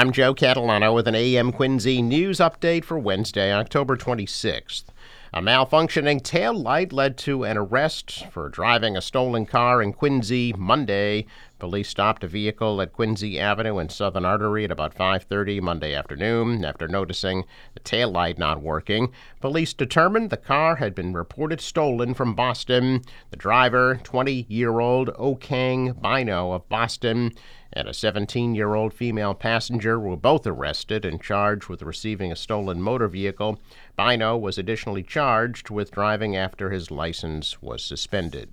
I'm Joe Catalano with an AM Quincy news update for Wednesday, October 26th. A malfunctioning tail light led to an arrest for driving a stolen car in Quincy Monday. Police stopped a vehicle at Quincy Avenue and Southern Artery at about 5:30 Monday afternoon after noticing the tail light not working. Police determined the car had been reported stolen from Boston. The driver, 20-year-old Okang Bino of Boston, and a 17 year old female passenger were both arrested and charged with receiving a stolen motor vehicle. Bino was additionally charged with driving after his license was suspended.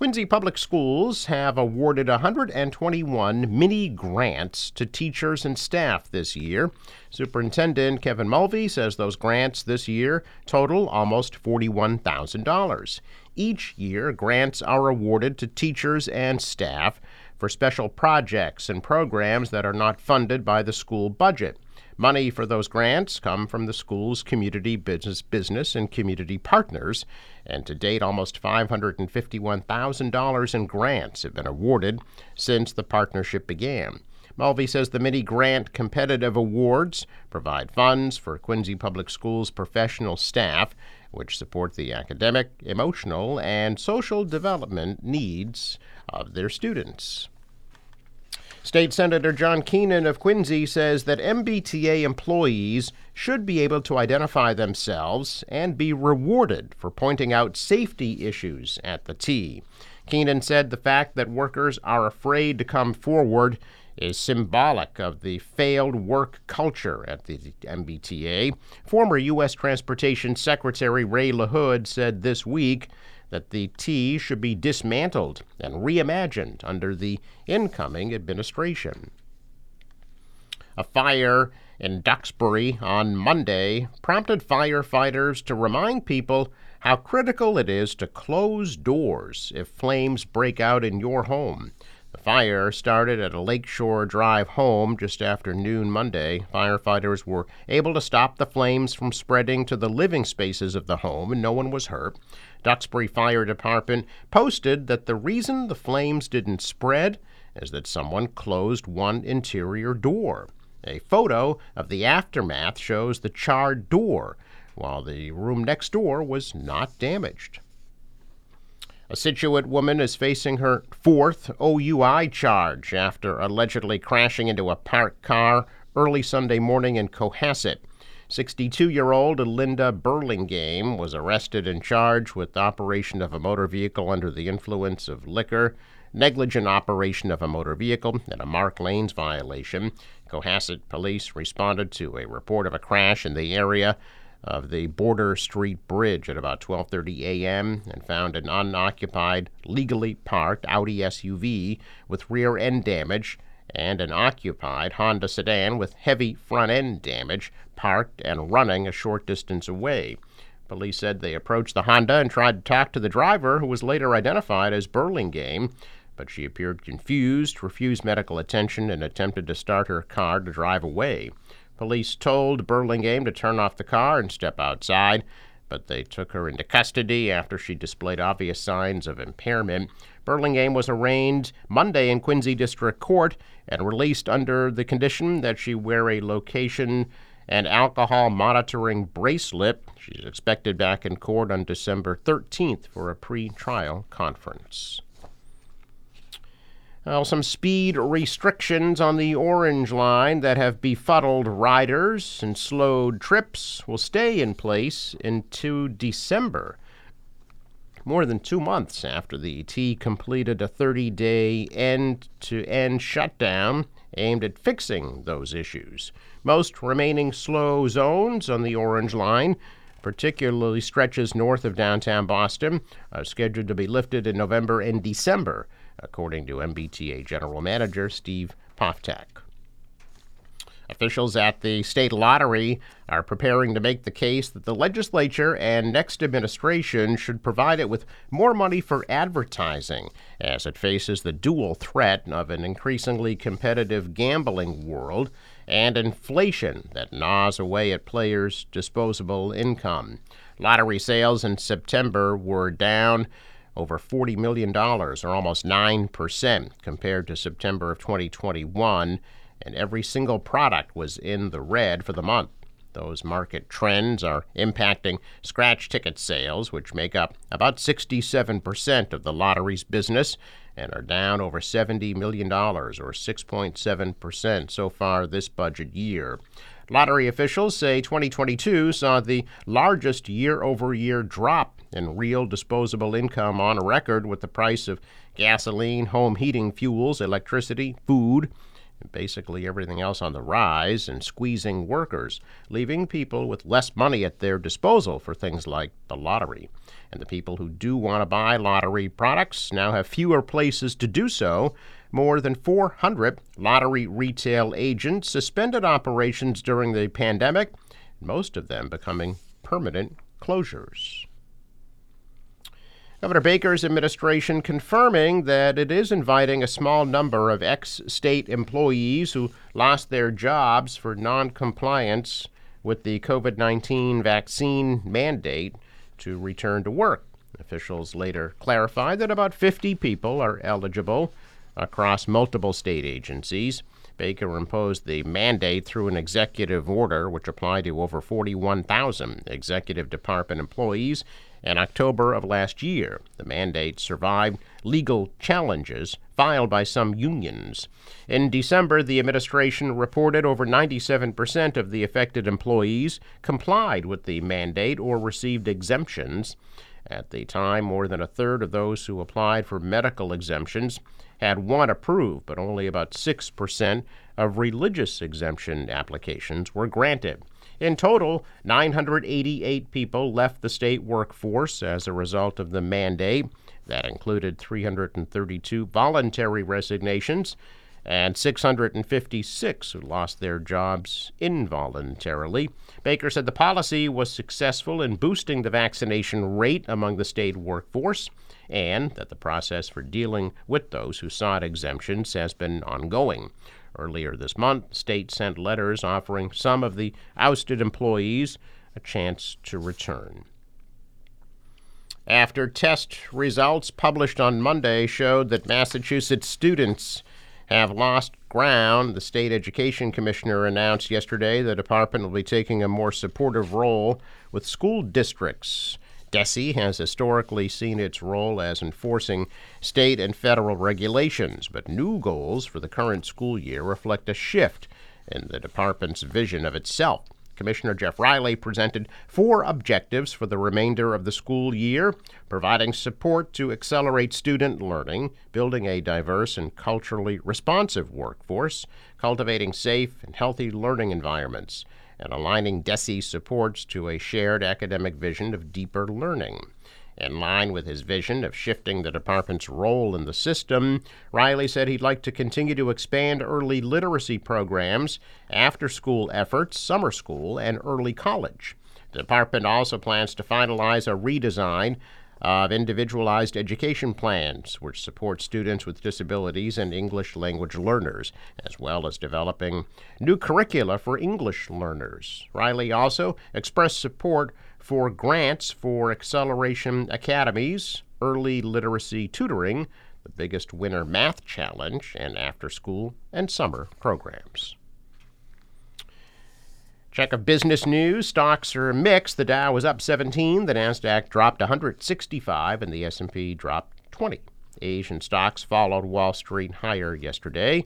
Quincy Public Schools have awarded 121 mini grants to teachers and staff this year. Superintendent Kevin Mulvey says those grants this year total almost $41,000. Each year, grants are awarded to teachers and staff for special projects and programs that are not funded by the school budget. Money for those grants come from the school's community business business and community partners, and to date almost $551,000 in grants have been awarded since the partnership began. Mulvey says the mini grant competitive awards provide funds for Quincy Public Schools professional staff, which support the academic, emotional, and social development needs of their students. State Senator John Keenan of Quincy says that MBTA employees should be able to identify themselves and be rewarded for pointing out safety issues at the T. Keenan said the fact that workers are afraid to come forward is symbolic of the failed work culture at the MBTA. Former U.S. Transportation Secretary Ray LaHood said this week that the T should be dismantled and reimagined under the incoming administration. A fire in Duxbury on Monday prompted firefighters to remind people how critical it is to close doors if flames break out in your home. Fire started at a Lakeshore Drive home just after noon Monday. Firefighters were able to stop the flames from spreading to the living spaces of the home, and no one was hurt. Duxbury Fire Department posted that the reason the flames didn't spread is that someone closed one interior door. A photo of the aftermath shows the charred door, while the room next door was not damaged. A Scituate woman is facing her fourth OUI charge after allegedly crashing into a parked car early Sunday morning in Cohasset. 62 year old Linda Burlingame was arrested and charged with operation of a motor vehicle under the influence of liquor, negligent operation of a motor vehicle, and a marked lanes violation. Cohasset police responded to a report of a crash in the area of the Border Street Bridge at about 12:30 a.m. and found an unoccupied, legally parked Audi SUV with rear end damage and an occupied Honda sedan with heavy front end damage parked and running a short distance away. Police said they approached the Honda and tried to talk to the driver, who was later identified as Burlingame, but she appeared confused, refused medical attention, and attempted to start her car to drive away. Police told Burlingame to turn off the car and step outside, but they took her into custody after she displayed obvious signs of impairment. Burlingame was arraigned Monday in Quincy District Court and released under the condition that she wear a location and alcohol monitoring bracelet. She's expected back in court on December 13th for a pre-trial conference. Well, some speed restrictions on the Orange Line that have befuddled riders and slowed trips will stay in place into December. More than two months after the T completed a 30 day end to end shutdown aimed at fixing those issues. Most remaining slow zones on the Orange Line particularly stretches north of downtown Boston, are scheduled to be lifted in November and December according to MBTA General Manager Steve Poftak. Officials at the state lottery are preparing to make the case that the legislature and next administration should provide it with more money for advertising as it faces the dual threat of an increasingly competitive gambling world and inflation that gnaws away at players' disposable income. Lottery sales in September were down over $40 million, or almost 9% compared to September of 2021. and every single product was in the red for the month. Those market trends are impacting scratch ticket sales, which make up about 67% of the lottery's business and are down over $70 million, or 6.7% so far this budget year. Lottery officials say 2022 saw the largest year over year drop in real disposable income on record, with the price of gasoline, home heating fuels, electricity, food, and basically everything else on the rise and squeezing workers, leaving people with less money at their disposal for things like the lottery. And the people who do want to buy lottery products now have fewer places to do so. More than 400 lottery retail agents suspended operations during the pandemic, most of them becoming permanent closures. Governor Baker's administration confirming that it is inviting a small number of ex state employees who lost their jobs for noncompliance with the COVID 19 vaccine mandate to return to work. Officials later clarified that about 50 people are eligible across multiple state agencies. Baker imposed the mandate through an executive order, which applied to over 41,000 executive department employees in October of last year. The mandate survived legal challenges filed by some unions. In December, the administration reported over 97% of the affected employees complied with the mandate or received exemptions. At the time, more than a third of those who applied for medical exemptions had one approved, but only about 6% of religious exemption applications were granted. In total, 988 people left the state workforce as a result of the mandate. That included 332 voluntary resignations and 656 who lost their jobs involuntarily. Baker said the policy was successful in boosting the vaccination rate among the state workforce and that the process for dealing with those who sought exemptions has been ongoing. Earlier this month, state sent letters offering some of the ousted employees a chance to return. After test results published on Monday showed that Massachusetts students have lost ground, the state education commissioner announced yesterday the department will be taking a more supportive role with school districts DESE has historically seen its role as enforcing state and federal regulations, but new goals for the current school year reflect a shift in the department's vision of itself. Commissioner Jeff Riley presented four objectives for the remainder of the school year providing support to accelerate student learning, building a diverse and culturally responsive workforce, cultivating safe and healthy learning environments, and aligning DESE supports to a shared academic vision of deeper learning. In line with his vision of shifting the department's role in the system, Riley said he'd like to continue to expand early literacy programs, after school efforts, summer school, and early college. The department also plans to finalize a redesign of individualized education plans, which support students with disabilities and English language learners, as well as developing new curricula for English learners. Riley also expressed support for grants for acceleration academies, early literacy tutoring, the biggest winter math challenge, and after school and summer programs. Check of business news. Stocks are mixed. The Dow was up 17, the Nasdaq dropped 165, and the S&P dropped 20. Asian stocks followed Wall Street higher yesterday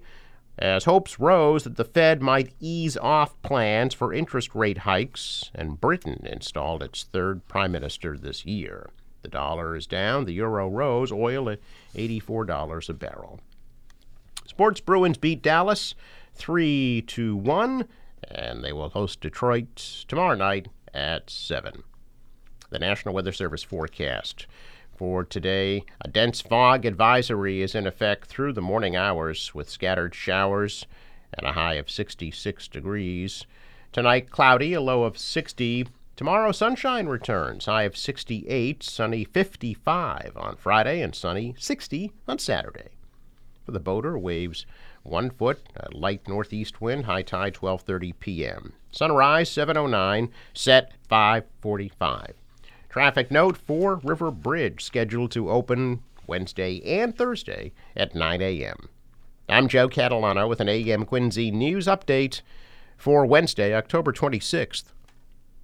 as hopes rose that the Fed might ease off plans for interest rate hikes, and Britain installed its third prime minister this year. The dollar is down, the euro rose, oil at $84 a barrel. Sports Bruins beat Dallas 3 to 1 and they will host Detroit tomorrow night at 7. The National Weather Service forecast. For today, a dense fog advisory is in effect through the morning hours with scattered showers and a high of 66 degrees. Tonight, cloudy, a low of 60. Tomorrow, sunshine returns, high of 68, sunny 55 on Friday, and sunny 60 on Saturday. For the boater, waves one foot, a light northeast wind, high tide 12:30 p.m. Sunrise 7:09, set 5:45. Traffic note: Fore River Bridge scheduled to open Wednesday and Thursday at 9 a.m. I'm Joe Catalano with an AM Quincy news update for Wednesday, October 26th.